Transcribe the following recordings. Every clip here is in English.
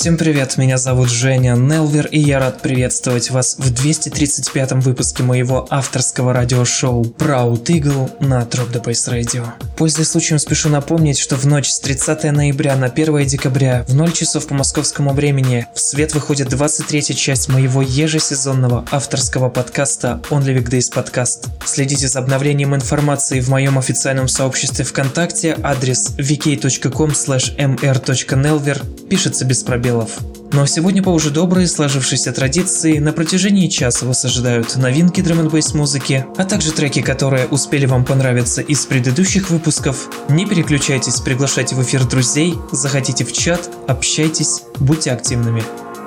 Всем привет, меня зовут Женя Нелвер, и я рад приветствовать вас в 235-м выпуске моего авторского радиошоу Proud Eagle на Drop the Bass Radio. Пользуясь случаем, спешу напомнить, что в ночь с 30 ноября на 1 декабря в 0 часов по московскому времени в свет выходит 23 часть моего ежесезонного авторского подкаста Only Weekdays Podcast. Следите за обновлением информации в моем официальном сообществе ВКонтакте, адрес vk.com mr.nelver, пишется без пробелов. Ну а сегодня по уже доброй сложившейся традиции на протяжении часа вас ожидают новинки драм н музыки, а также треки, которые успели вам понравиться из предыдущих выпусков. Не переключайтесь, приглашайте в эфир друзей, заходите в чат, общайтесь, будьте активными.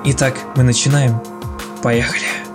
Итак, мы начинаем. Поехали!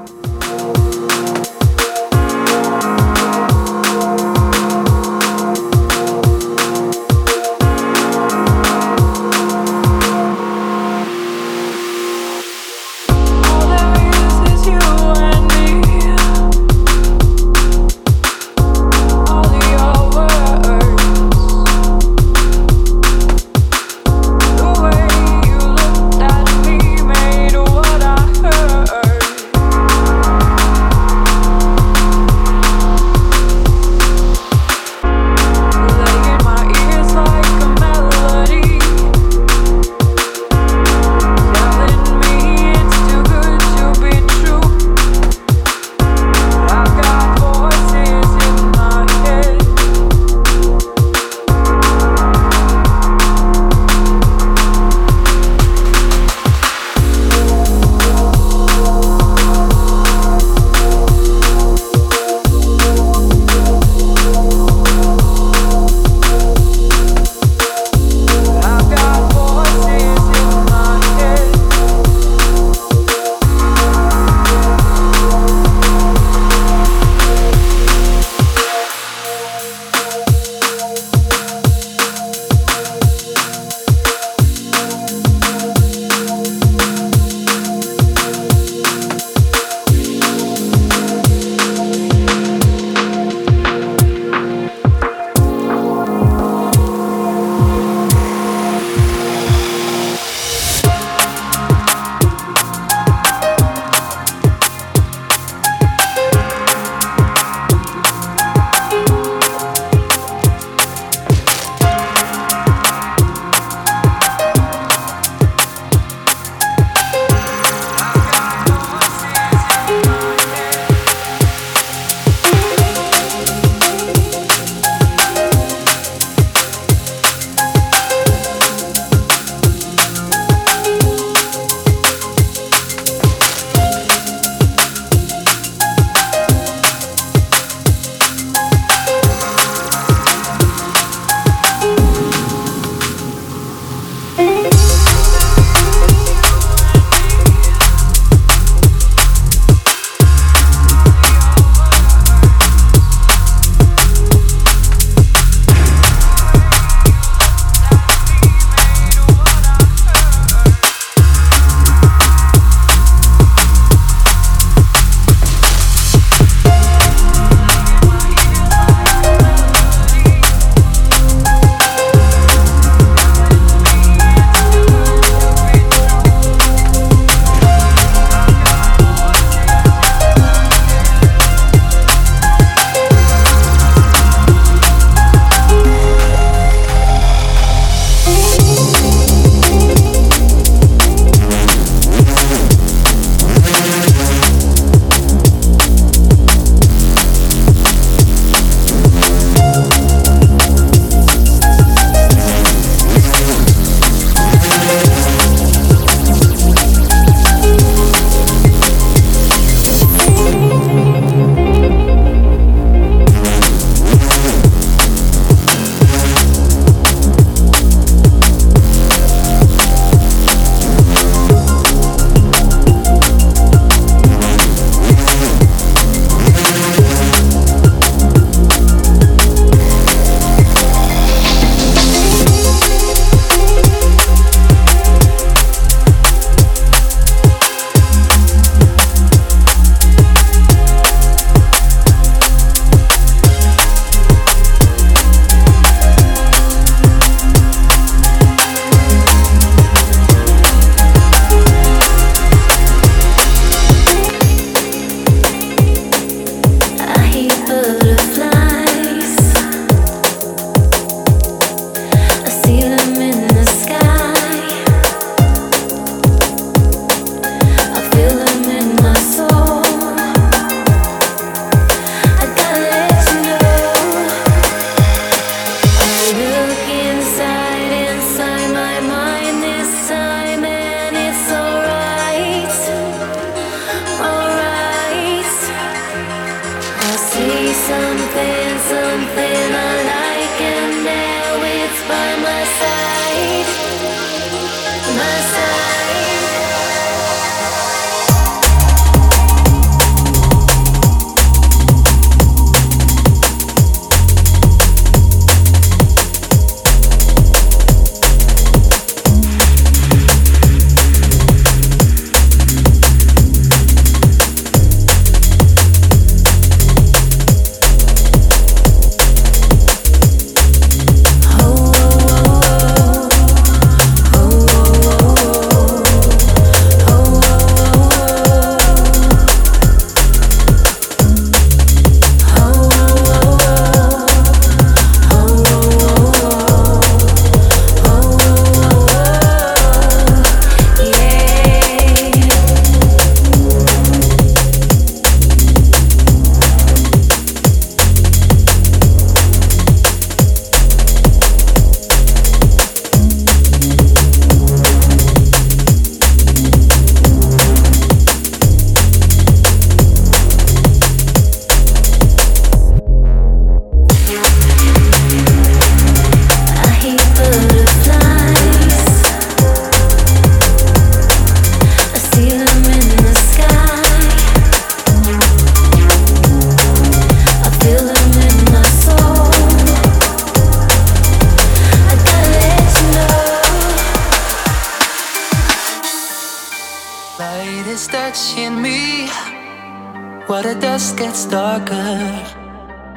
While the dust gets darker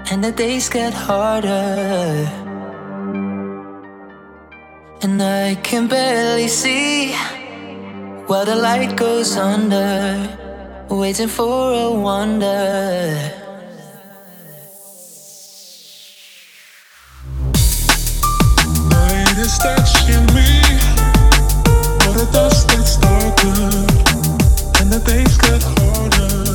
and the days get harder. And I can barely see while the light goes under, waiting for a wonder. Night is touching me, while the dust gets darker the days get harder.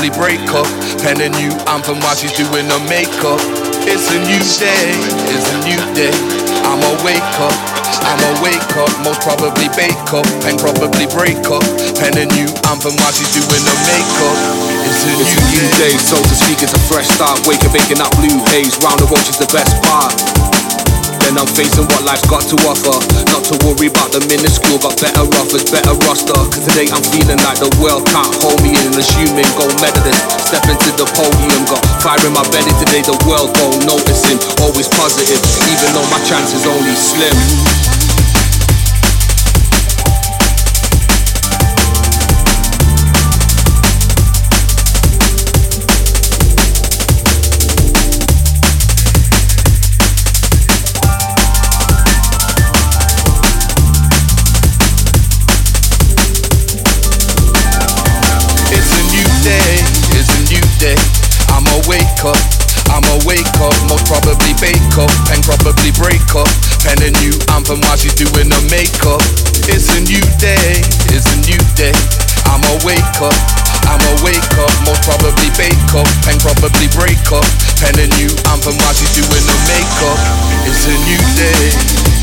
Probably break up. Pen a new anthem while she's doing her makeup. It's a new day, it's a new day. I'ma wake up, I'ma wake up, most probably bake up, pen probably break up. Pen a new anthem while she's doing her makeup. It's a It's new a new day. day, so to speak, it's a fresh start. Wake up, waking up blue haze. Round the roach is the best part. Then I'm facing what life's got to offer. Not to worry about the minuscule, got better offers, better roster. Cause today I'm feeling like the world can't hold me in. Assuming gold medalist, step into the podium. Got fire in my belly today, the world gon' noticing. Always positive, even though my chances only slim. Up, I'ma wake up, most probably bake up, and probably break up. Pen a new anthem while she's doing her makeup. It's a new day, it's a new day. I'ma wake up, I'ma wake up, most probably bake up, pen probably break up. Pen a new anthem while she's doing her makeup. It's a new day.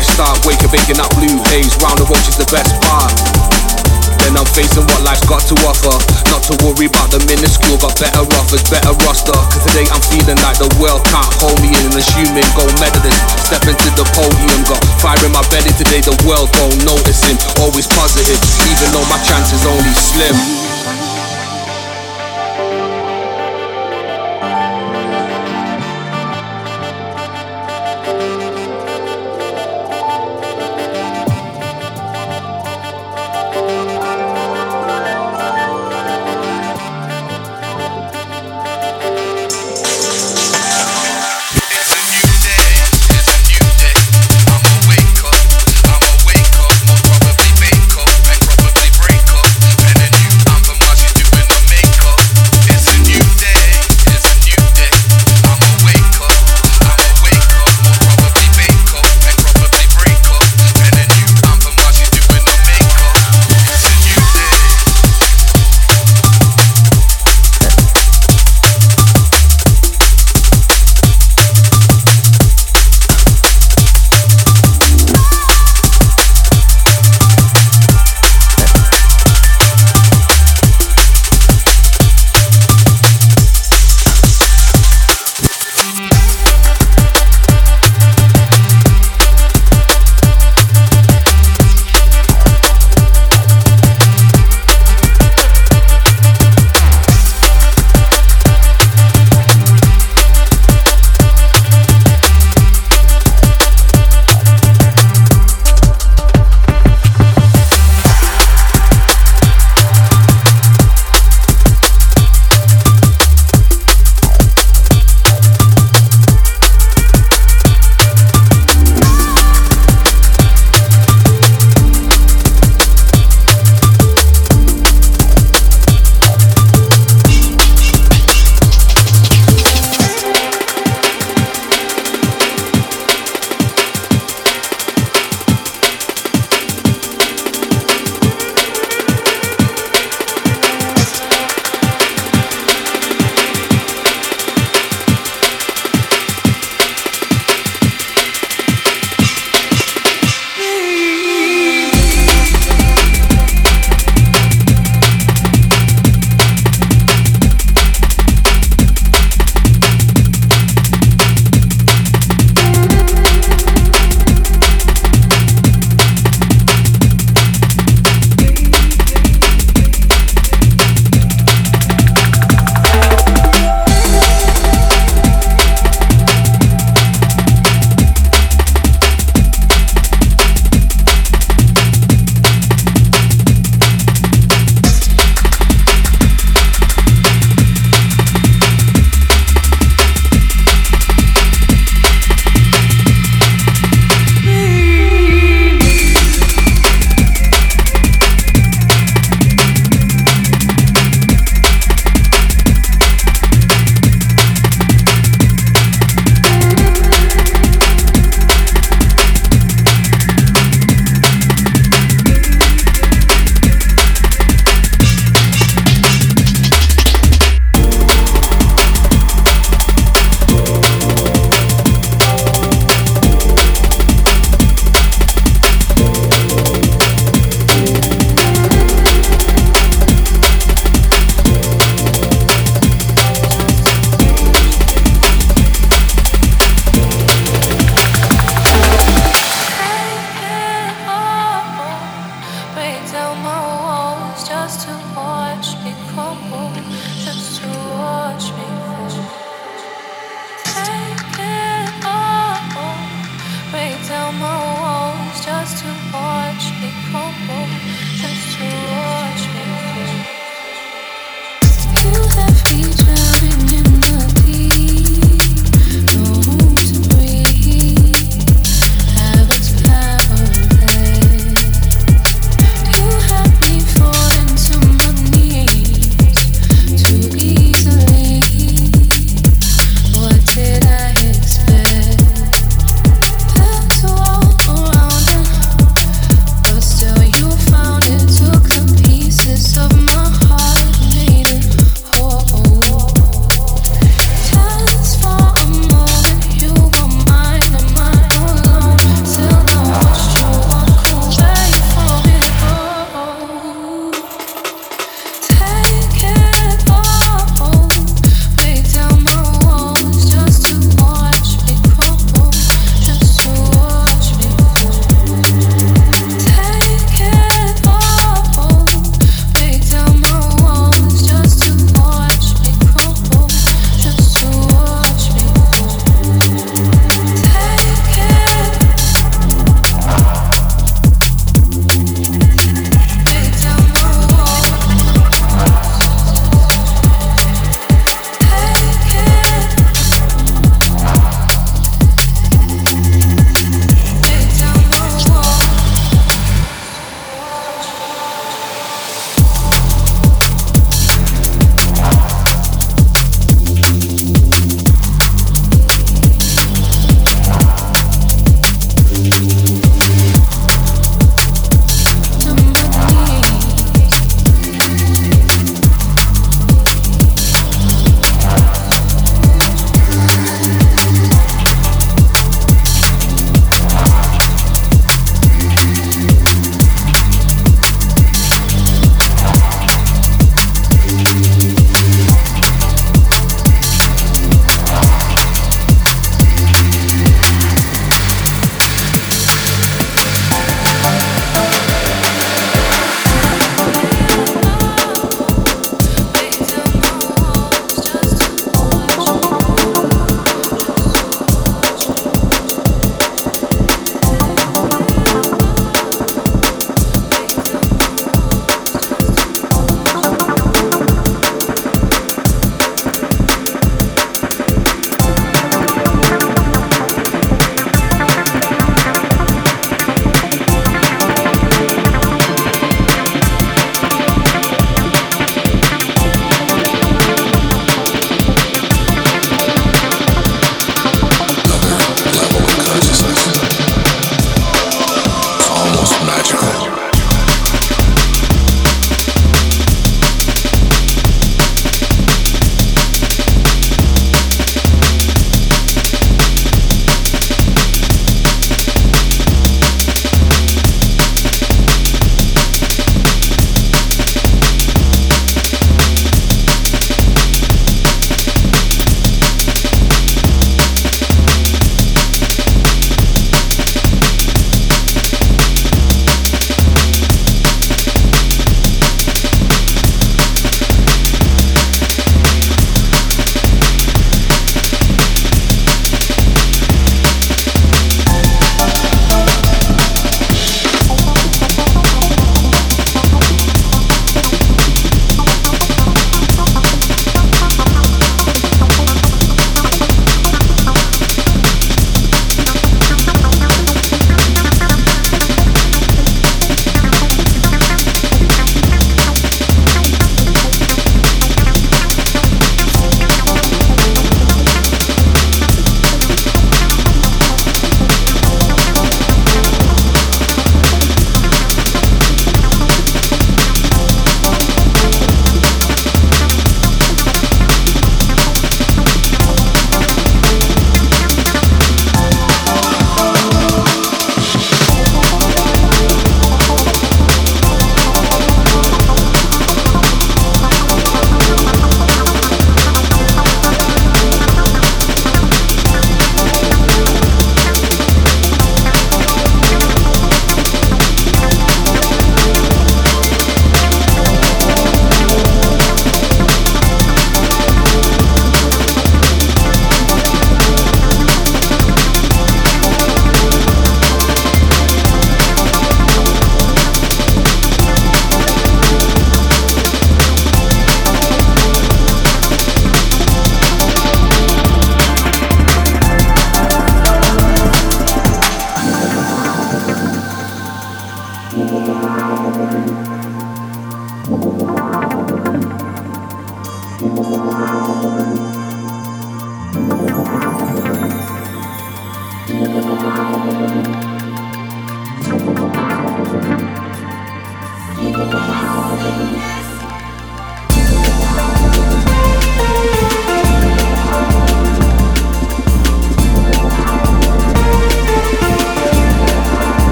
Fresh start. Wake up, waking up blue haze. Round the roach is the best part. Then I'm facing what life's got to offer. Not to worry about the minuscule, got better offers, better roster. Cause today I'm feeling like the world can't hold me in. Assuming gold medalist, step into the podium. Got fire in my belly today, the world don't notice noticing. Always positive, even though my chances only slim.